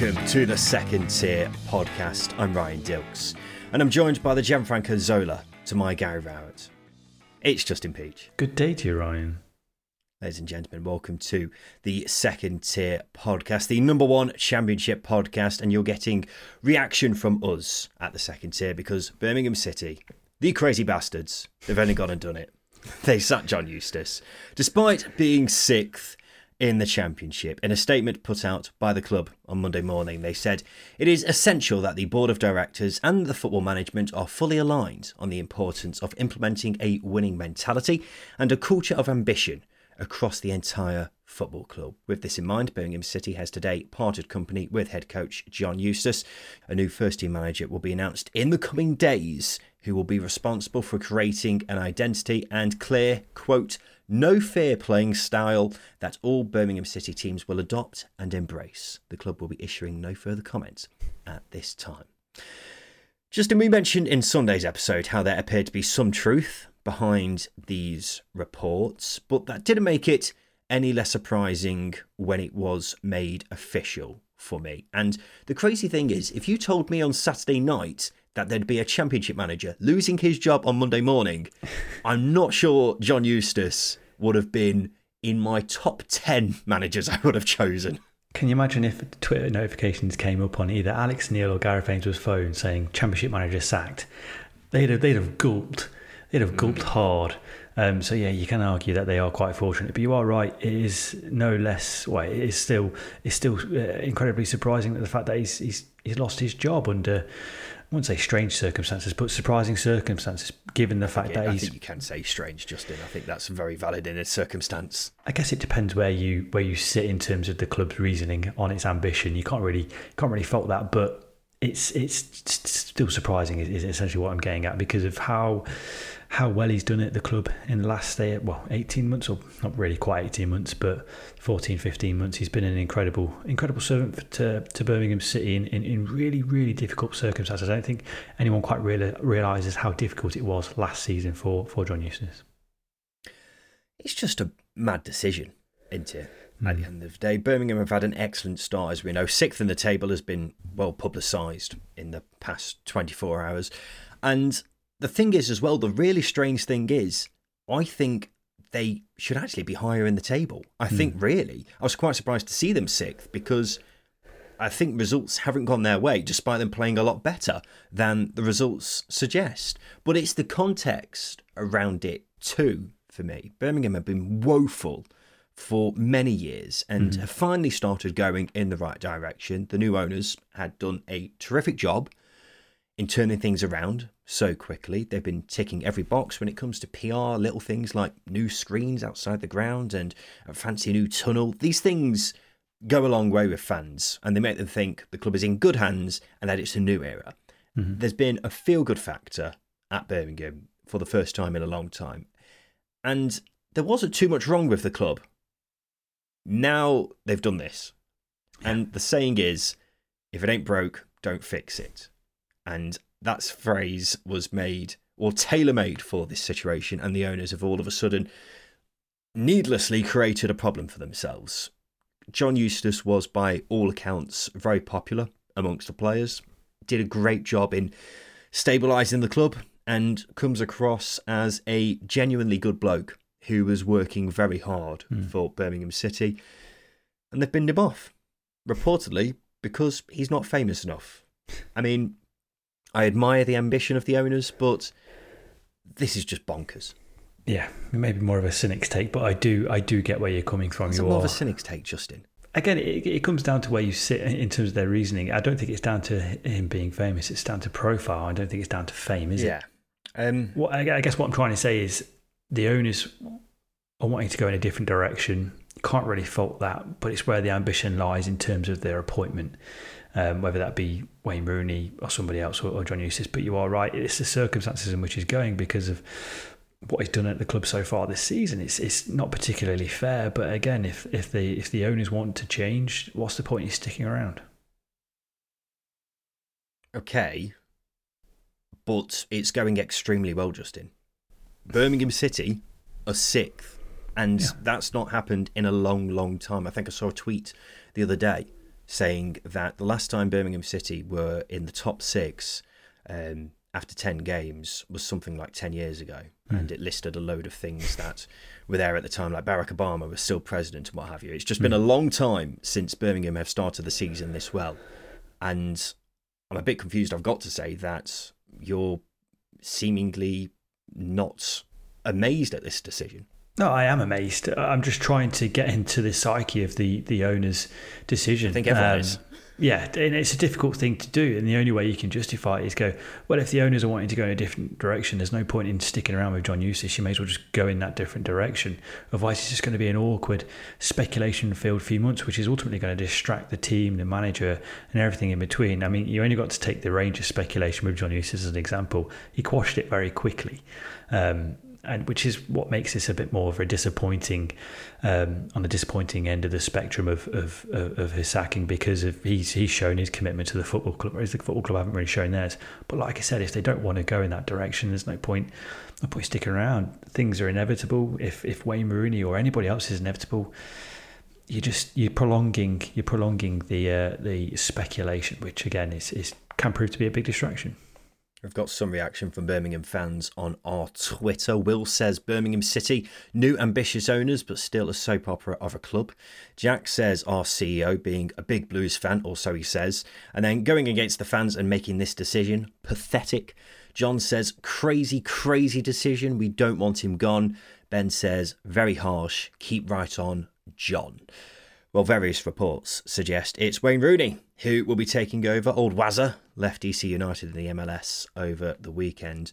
Welcome to the Second Tier Podcast. I'm Ryan Dilks and I'm joined by the Gianfranco Zola to my Gary Rowett. It's Justin Peach. Good day to you, Ryan. Ladies and gentlemen, welcome to the Second Tier Podcast, the number one championship podcast, and you're getting reaction from us at the Second Tier because Birmingham City, the crazy bastards, they've only gone and done it. They sacked John Eustace, despite being sixth in the championship. In a statement put out by the club on Monday morning, they said it is essential that the board of directors and the football management are fully aligned on the importance of implementing a winning mentality and a culture of ambition across the entire football club. With this in mind, Birmingham City has today parted company with head coach John Eustace. A new first team manager will be announced in the coming days who will be responsible for creating an identity and clear, quote, no fear playing style that all Birmingham City teams will adopt and embrace. The club will be issuing no further comments at this time. Justin, we mentioned in Sunday's episode how there appeared to be some truth behind these reports, but that didn't make it any less surprising when it was made official for me. And the crazy thing is, if you told me on Saturday night that there'd be a championship manager losing his job on Monday morning, I'm not sure John Eustace would have been in my top 10 managers I would have chosen. Can you imagine if Twitter notifications came up on either Alex Neil or Gareth Ainsworth's phone saying Championship manager sacked? They'd have, they'd have gulped. They'd have gulped hard. Um, so yeah, you can argue that they are quite fortunate, but you are right. It is no less. Well, it is still. It's still uh, incredibly surprising that the fact that he's he's he's lost his job under. I wouldn't say strange circumstances, but surprising circumstances, given the fact Yeah, that I he's. think you can say strange, Justin. I think that's very valid in this circumstance. I guess it depends where you where you sit in terms of the club's reasoning on its ambition. You can't really can't really fault that, but it's it's still surprising. Is, is essentially what I'm getting at because of how how well he's done at the club in the last say well 18 months or not really quite 18 months but 14 15 months he's been an incredible incredible servant for, to, to Birmingham City in, in, in really really difficult circumstances I don't think anyone quite really realises how difficult it was last season for, for John Eustace It's just a mad decision, isn't it? At hmm. the end of the day, Birmingham have had an excellent start, as we know. Sixth in the table has been well publicised in the past 24 hours. And the thing is, as well, the really strange thing is, I think they should actually be higher in the table. I think, hmm. really. I was quite surprised to see them sixth because I think results haven't gone their way, despite them playing a lot better than the results suggest. But it's the context around it, too, for me. Birmingham have been woeful for many years and hmm. have finally started going in the right direction. The new owners had done a terrific job in turning things around so quickly. They've been ticking every box when it comes to PR, little things like new screens outside the ground and a fancy new tunnel. These things go a long way with fans and they make them think the club is in good hands and that it's a new era. Mm-hmm. There's been a feel good factor at Birmingham for the first time in a long time. And there wasn't too much wrong with the club. Now they've done this. And the saying is if it ain't broke, don't fix it. And that phrase was made or tailor made for this situation. And the owners have all of a sudden needlessly created a problem for themselves. John Eustace was, by all accounts, very popular amongst the players, did a great job in stabilising the club, and comes across as a genuinely good bloke who was working very hard hmm. for Birmingham City. And they've binned him off, reportedly because he's not famous enough. I mean, I admire the ambition of the owners, but this is just bonkers. Yeah, maybe more of a cynic's take, but I do I do get where you're coming from. It's you more are of a cynic's take, Justin. again, it, it comes down to where you sit in terms of their reasoning. I don't think it's down to him being famous. It's down to profile. I don't think it's down to fame, is yeah. it? Um, What I I guess what I'm trying to say is the owners are wanting to go in a different direction. Can't really fault that, but it's where the ambition lies in terms of their appointment, um, whether that be Wayne Rooney or somebody else or, or John Eustace. But you are right; it's the circumstances in which he's going because of what he's done at the club so far this season. It's it's not particularly fair. But again, if if the if the owners want to change, what's the point in sticking around? okay, but it's going extremely well, Justin. Birmingham City are sixth, and Yeah. that's not happened in a long, long time. I think I saw a tweet the other day saying that the last time Birmingham City were in the top six um, after 10 games was something like 10 years ago. And it listed a load of things that were there at the time, like Barack Obama was still president and what have you. It's just been a long time since Birmingham have started the season this well. And I'm a bit confused, I've got to say, that you're seemingly not amazed at this decision. No, I am amazed. I'm just trying to get into the psyche of the the owner's decision. I think everyone Um, is. Yeah, and it's a difficult thing to do, and the only way you can justify it is go. Well, if the owners are wanting to go in a different direction, there's no point in sticking around with John Eustace. You may as well just go in that different direction. Otherwise, it's just going to be an awkward speculation-filled few months, which is ultimately going to distract the team, the manager, and everything in between. I mean, you only got to take the range of speculation with John Eustace as an example. He quashed it very quickly. Um, and which is what makes this a bit more of a disappointing um, on the disappointing end of the spectrum of of, of, of his sacking because of he's he's shown his commitment to the football club, whereas the football club haven't really shown theirs. But like I said, if they don't want to go in that direction, there's no point no point sticking around. Things are inevitable. If if Wayne Rooney or anybody else is inevitable, you just you're prolonging you're prolonging the uh, the speculation, which again is is can prove to be a big distraction. We've got some reaction from Birmingham fans on our Twitter. Will says Birmingham City, new ambitious owners, but still a soap opera of a club. Jack says our CEO, being a big Blues fan, or so he says, and then going against the fans and making this decision, pathetic. John says, crazy, crazy decision. We don't want him gone. Ben says, very harsh. Keep right on, John. Well, various reports suggest it's Wayne Rooney who will be taking over. Old Wazza left DC United in the MLS over the weekend.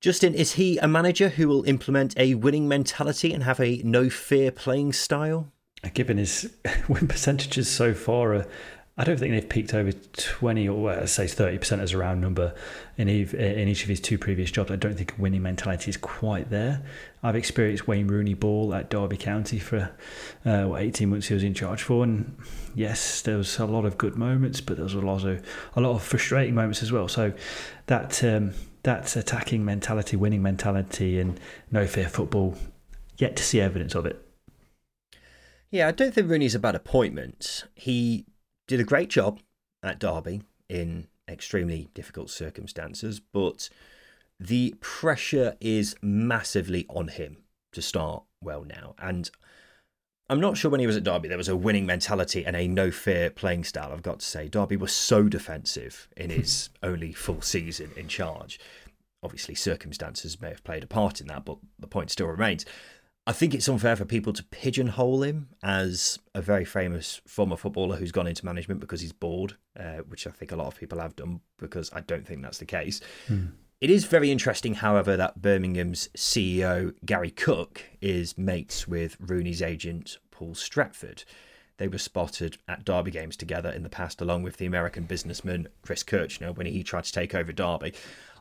Justin, is he a manager who will implement a winning mentality and have a no fear playing style? given his win percentages so far, uh, I don't think they've peaked over 20 or well, say 30% as a round number in, each of his two previous jobs. I don't think a winning mentality is quite there. I've experienced Wayne Rooney ball at Derby County for uh, what, 18 months he was in charge for. And yes, there was a lot of good moments, but there was a lot of, a lot of frustrating moments as well. So that, um, that attacking mentality, winning mentality, and no fear football, yet to see evidence of it. Yeah, I don't think Rooney's a bad appointment. He did a great job at Derby in extremely difficult circumstances, but the pressure is massively on him to start well now. And I'm not sure when he was at Derby there was a winning mentality and a no fear playing style. I've got to say, Derby was so defensive in his only full season in charge. Obviously, circumstances may have played a part in that, but the point still remains. I think it's unfair for people to pigeonhole him as a very famous former footballer who's gone into management because he's bored, uh, which I think a lot of people have done because I don't think that's the case. It is very interesting, however, that Birmingham's CEO, Gary Cook, is mates with Rooney's agent, Paul Stretford. They were spotted at Derby games together in the past, along with the American businessman Chris Kirchner when he tried to take over Derby.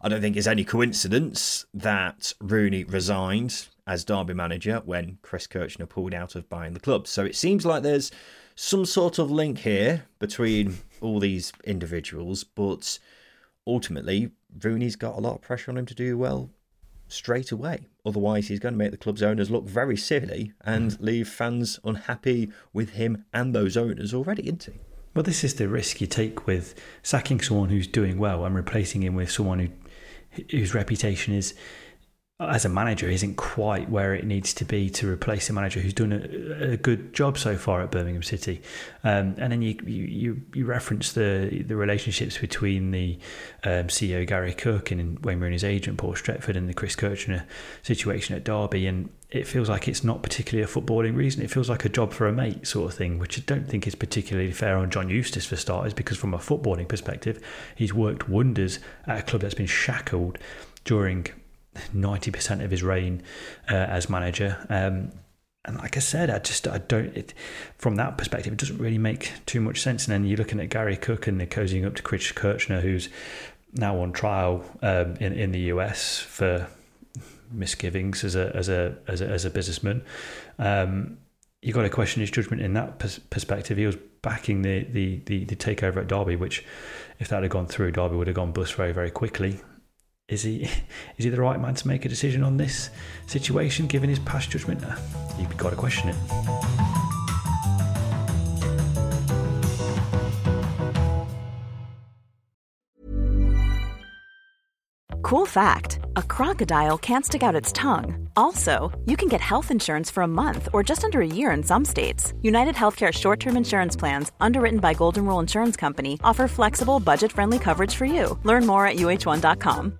I don't think it's any coincidence that Rooney resigned as Derby manager when Chris Kirchner pulled out of buying the club. So it seems like there's some sort of link here between all these individuals, but ultimately, Rooney's got a lot of pressure on him to do well straight away. Otherwise, he's going to make the club's owners look very silly and mm. leave fans unhappy with him and those owners already, isn't he? Well, this is the risk you take with sacking someone who's doing well and replacing him with someone who whose reputation is as a manager isn't quite where it needs to be to replace a manager who's done a, a good job so far at Birmingham City. Um, and then you, you you reference the the relationships between the um, CEO Gary Cook and Wayne Rooney's agent Paul Stretford and the Chris Kirchner situation at Derby, and it feels like it's not particularly a footballing reason. It feels like a job for a mate sort of thing, which I don't think is particularly fair on John Eustace for starters, because from a footballing perspective, he's worked wonders at a club that's been shackled during 90% of his reign uh, as manager. Um, and like I said, I just I don't. It, from that perspective, it doesn't really make too much sense. And then you're looking at Gary Cook and they're cozying up to Chris Kirchner, who's now on trial um, in in the US for misgivings as a as a as a, as a businessman. Um, you got to question his judgment in that pers- perspective. He was backing the, the the the takeover at Derby, which if that had gone through, Derby would have gone bust very very quickly is he is he the right man to make a decision on this situation given his past judgment? Uh, you've got to question it. Cool fact a crocodile can't stick out its tongue. Also, you can get health insurance for a month or just under a year in some states. United Healthcare short term insurance plans, underwritten by Golden Rule Insurance Company, offer flexible, budget friendly coverage for you. Learn more at uh1.com.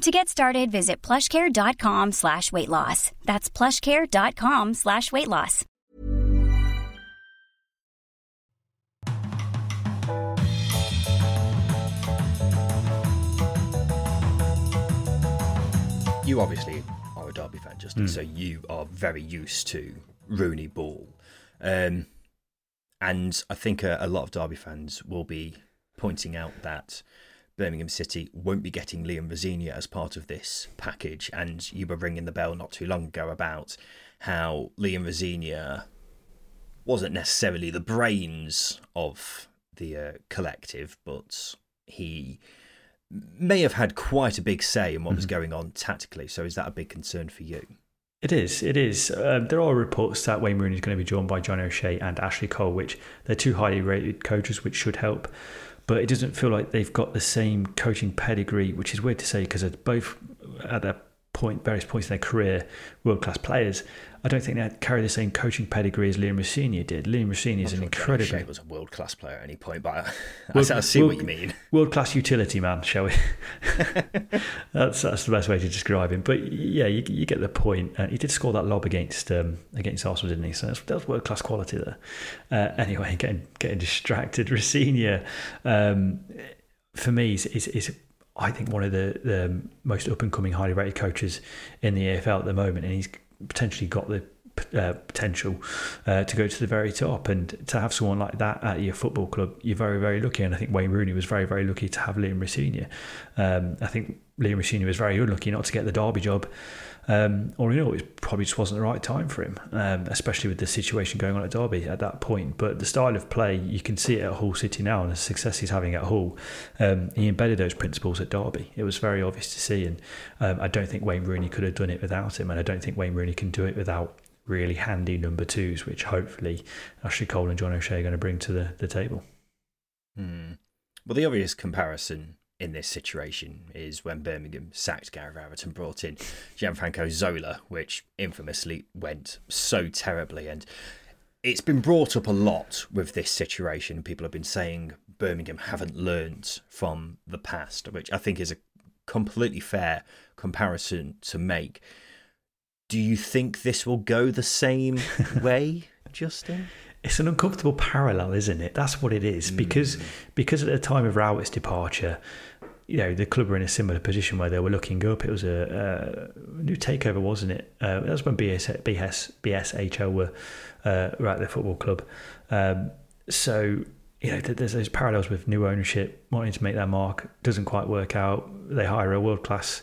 To get started, visit plushcare.com slash weight loss. That's plushcare.com slash weight loss. You obviously are a Derby fan, Justin, mm. so you are very used to Rooney Ball. Um, and I think a, a lot of Derby fans will be pointing out that Birmingham City won't be getting Liam Rosenior as part of this package. And you were ringing the bell not too long ago about how Liam Rosenior wasn't necessarily the brains of the uh, collective, but he may have had quite a big say in what mm-hmm. was going on tactically. So is that a big concern for you? It is. It is. Um, there are reports that Wayne Rooney is going to be joined by John O'Shea and Ashley Cole, which they're two highly rated coaches, which should help but it doesn't feel like they've got the same coaching pedigree, which is weird to say because they're both at their point, various points in their career, world class players. I don't think they carry the same coaching pedigree as Liam Rosenior did. Liam Rosenior is an incredible. He was a world class player at any point, but I, world, I see world, what you mean. World class utility man, shall we? that's that's the best way to describe him. But yeah, you, you get the point. Uh, he did score that lob against um, against Arsenal, didn't he? So that's, that's world class quality there. Uh, anyway, getting getting distracted. Rosenior, um, for me, is, is, is I think one of the, the most up and coming, highly rated coaches in the EFL at the moment, and he's potentially got the uh, potential uh, to go to the very top. And to have someone like that at your football club, you're very, very lucky. And I think Wayne Rooney was very, very lucky to have Liam Rosenior. Um, I think Liam Rosenior was very unlucky not to get the Derby job. Um, or you know, it probably just wasn't the right time for him, um, especially with the situation going on at Derby at that point. But the style of play, you can see it at Hull City now, and the success he's having at Hull, um, he embedded those principles at Derby. It was very obvious to see, and um, I don't think Wayne Rooney could have done it without him, and I don't think Wayne Rooney can do it without really handy number twos, which hopefully Ashley Cole and John O'Shea are going to bring to the, the table. Hmm. Well, the obvious comparison in this situation is when Birmingham sacked Gary Rowett and brought in Gianfranco Zola, which infamously went so terribly. And it's been brought up a lot with this situation. People have been saying Birmingham haven't learned from the past, which I think is a completely fair comparison to make. Do you think this will go the same way, Justin? It's an uncomfortable parallel, isn't it? That's what it is. Because mm. because at the time of Rowett's departure, you know, the club were in a similar position where they were looking up. It was a, a new takeover, wasn't it? Uh, that was when BS, BS, were, uh, at the football club. Um, so, you know, there's those parallels with new ownership wanting to make their mark, doesn't quite work out. They hire a world class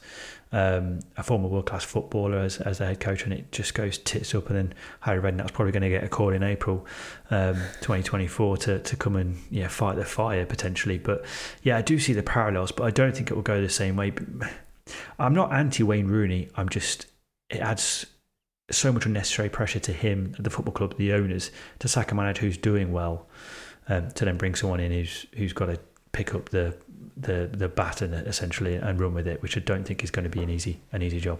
um, a former world class footballer as, as their head coach, and it just goes tits up. And then Harry Redknapp's probably going to get a call in April um, 2024 to, to come and yeah fight the fire potentially. But yeah, I do see the parallels, but I don't think it will go the same way. I'm not anti Wayne Rooney. I'm just it adds so much unnecessary pressure to him, the football club, the owners, to sack a manager who's doing well, um, to then bring someone in who's who's got to pick up the the the baton essentially and run with it, which I don't think is going to be an easy an easy job.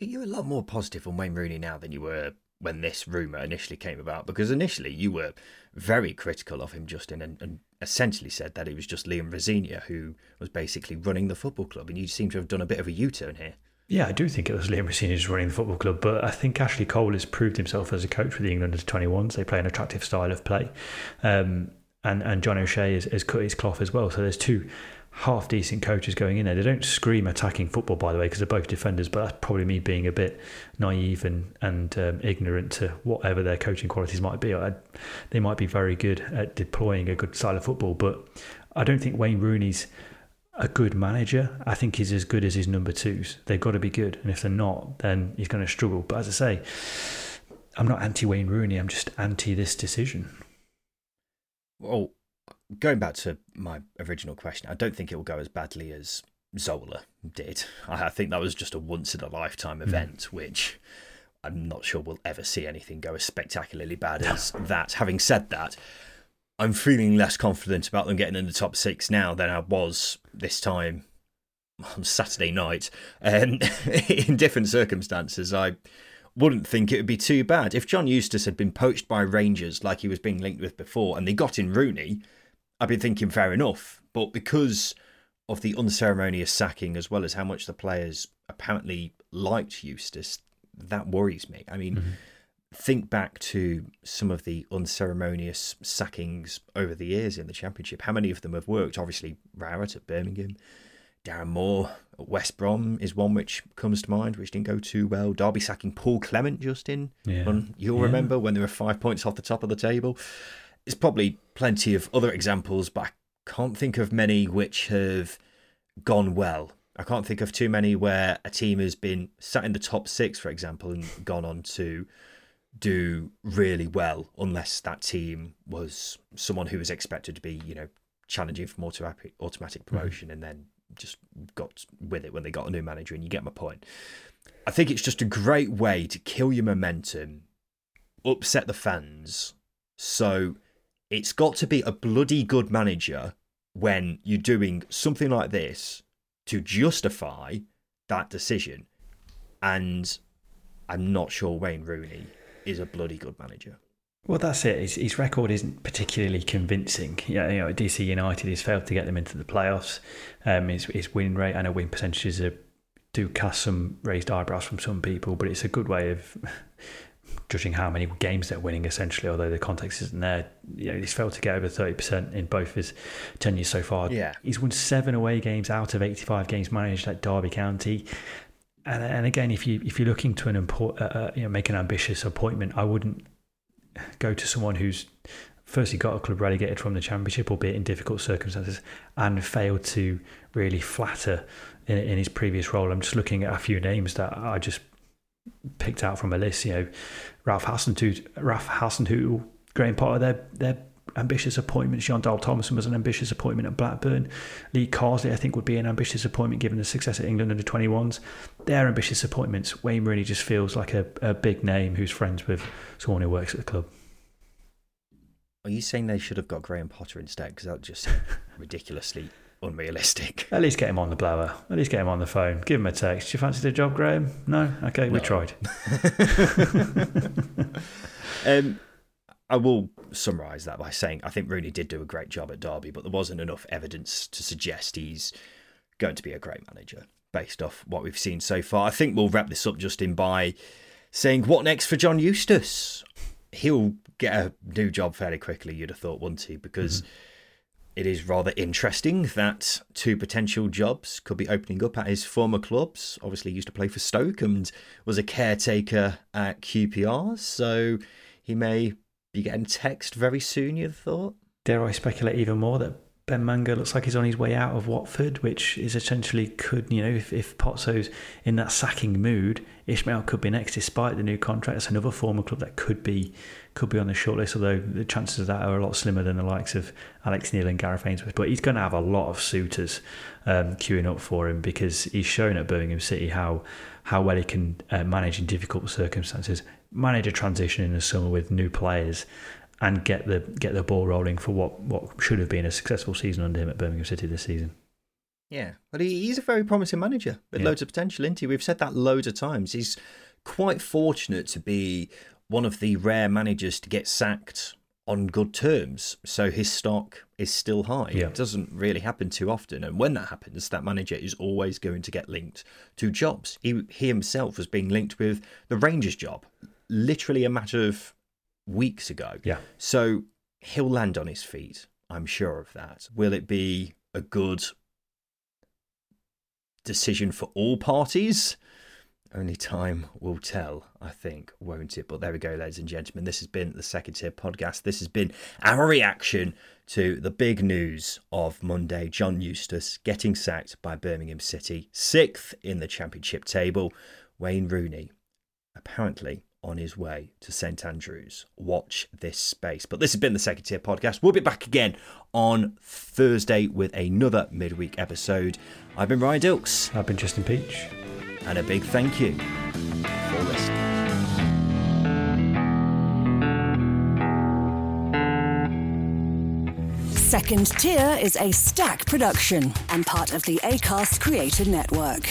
You're a lot more positive on Wayne Rooney now than you were when this rumor initially came about, because initially you were very critical of him, Justin, and, and essentially said that it was just Liam Rosenior who was basically running the football club, and you seem to have done a bit of a U-turn here. Yeah, I do think it was Liam Rosenior who's running the football club, but I think Ashley Cole has proved himself as a coach for the England under 21s. They play an attractive style of play. Um, and, and John O'Shea has, has cut his cloth as well. So there's two half decent coaches going in there. They don't scream attacking football, by the way, because they're both defenders. But that's probably me being a bit naive and and um, ignorant to whatever their coaching qualities might be. I, they might be very good at deploying a good style of football, but I don't think Wayne Rooney's a good manager. I think he's as good as his number twos. They've got to be good, and if they're not, then he's going to struggle. But as I say, I'm not anti Wayne Rooney. I'm just anti this decision. Well, going back to my original question, I don't think it will go as badly as Zola did. I think that was just a once in a lifetime hmm. event, mm. which I'm not sure we'll ever see anything go as spectacularly bad as that. Having said that, I'm feeling less confident about them getting in the top six now than I was this time on Saturday night. And in different circumstances, I wouldn't think it would be too bad. If John Eustace had been poached by Rangers like he was being linked with before and they got in Rooney, I'd be thinking fair enough. But because of the unceremonious sacking as well as how much the players apparently liked Eustace, that worries me. I mean, mm-hmm think back to some of the unceremonious sackings over the years in the Championship. How many of them have worked? Obviously, Rowett at Birmingham. Darren Moore at West Brom is one which comes to mind, which didn't go too well. Derby sacking Paul Clement, Justin. Yeah. You'll yeah. remember when there were five points off the top of the table. There's probably plenty of other examples, but I can't think of many which have gone well. I can't think of too many where a team has been sat in the top six, for example, and gone on to do really well unless that team was someone who was expected to be, you know, challenging for more automatic mm-hmm. promotion mm-hmm. and then just got with it when they got a new manager and you get my point. I think it's just a great way to kill your momentum, upset the fans. So it's got to be a bloody good manager when you're doing something like this to justify that decision. And I'm not sure Wayne Rooney is a bloody good manager. Well, that's it. His, his record isn't particularly convincing. Yeah, you know, DC United has failed to get them into the playoffs. Um, his, his win rate and a win percentages are, do cast some raised eyebrows from some people, but it's a good way of judging how many games they're winning. Essentially, although the context isn't there, you know, he's failed to get over thirty percent in both his tenures so far. Yeah, he's won seven away games out of eighty-five games managed at Derby County and and again, if you if you're looking to an import, uh, uh, you know, make an ambitious appointment, I wouldn't go to someone who's firstly got a club relegated from the championship, albeit in difficult circumstances, and failed to really flatter in, in his previous role. I'm just looking at a few names that I just picked out from a list. You know, Ralph Hasenhüttl, Ralph Hasenhüttl, Graham Potter, they're they're ambitious appointments. Jon Dahl Tomasson was an ambitious appointment at Blackburn. Lee Carsley, I think, would be an ambitious appointment given the success at England under 21s. They're ambitious appointments. Wayne Rooney just feels like a, a big name who's friends with someone who works at the club. Are you saying they should have got Graham Potter instead? Because that just ridiculously unrealistic. At least get him on the blower. At least get him on the phone. Give him a text. Do you fancy the job, Graham? No? Okay, no. we tried. um, I will summarise that by saying I think Rooney did do a great job at Derby, but there wasn't enough evidence to suggest he's going to be a great manager based off what we've seen so far. I think we'll wrap this up, Justin, by saying what next for John Eustace? He'll get a new job fairly quickly, you'd have thought, wouldn't he? Because mm-hmm. it is rather interesting that two potential jobs could be opening up at his former clubs. Obviously, he used to play for Stoke and was a caretaker at QPR, so he may be getting text very soon, you'd have thought? Dare I speculate even more that Ben Manga looks like he's on his way out of Watford, which is essentially could, you know, if, if Pozzo's in that sacking mood, Ishmael could be next despite the new contract. It's another former club that could be could be on the shortlist, although the chances of that are a lot slimmer than the likes of Alex Neil and Gareth Ainsworth. But he's going to have a lot of suitors um, queuing up for him because he's shown at Birmingham City how how well he can uh, manage in difficult circumstances, manage a transition in the summer with new players, and get the get the ball rolling for what, what should have been a successful season under him at Birmingham City this season. Yeah, but he, he's a very promising manager with Yeah. loads of potential, isn't he? We've said that loads of times. He's quite fortunate to be one of the rare managers to get sacked on good terms. So his stock is still high. Yeah. It doesn't really happen too often. And when that happens, that manager is always going to get linked to jobs. He, he himself was being linked with the Rangers job literally a matter of weeks ago. Yeah. So he'll land on his feet. I'm sure of that. Will it be a good decision for all parties? Only time will tell, I think, won't it? But there we go, ladies and gentlemen. This has been the Second Tier Podcast. This has been our reaction to the big news of Monday. John Eustace getting sacked by Birmingham City, sixth in the Championship table. Wayne Rooney apparently on his way to St Andrews. Watch this space. But this has been the Second Tier Podcast. We'll be back again on Thursday with another midweek episode. I've been Ryan Dilks, I've been Justin Peach. and a big thank you for listening. Second Tier is a stack production and part of the ACAST Creator Network.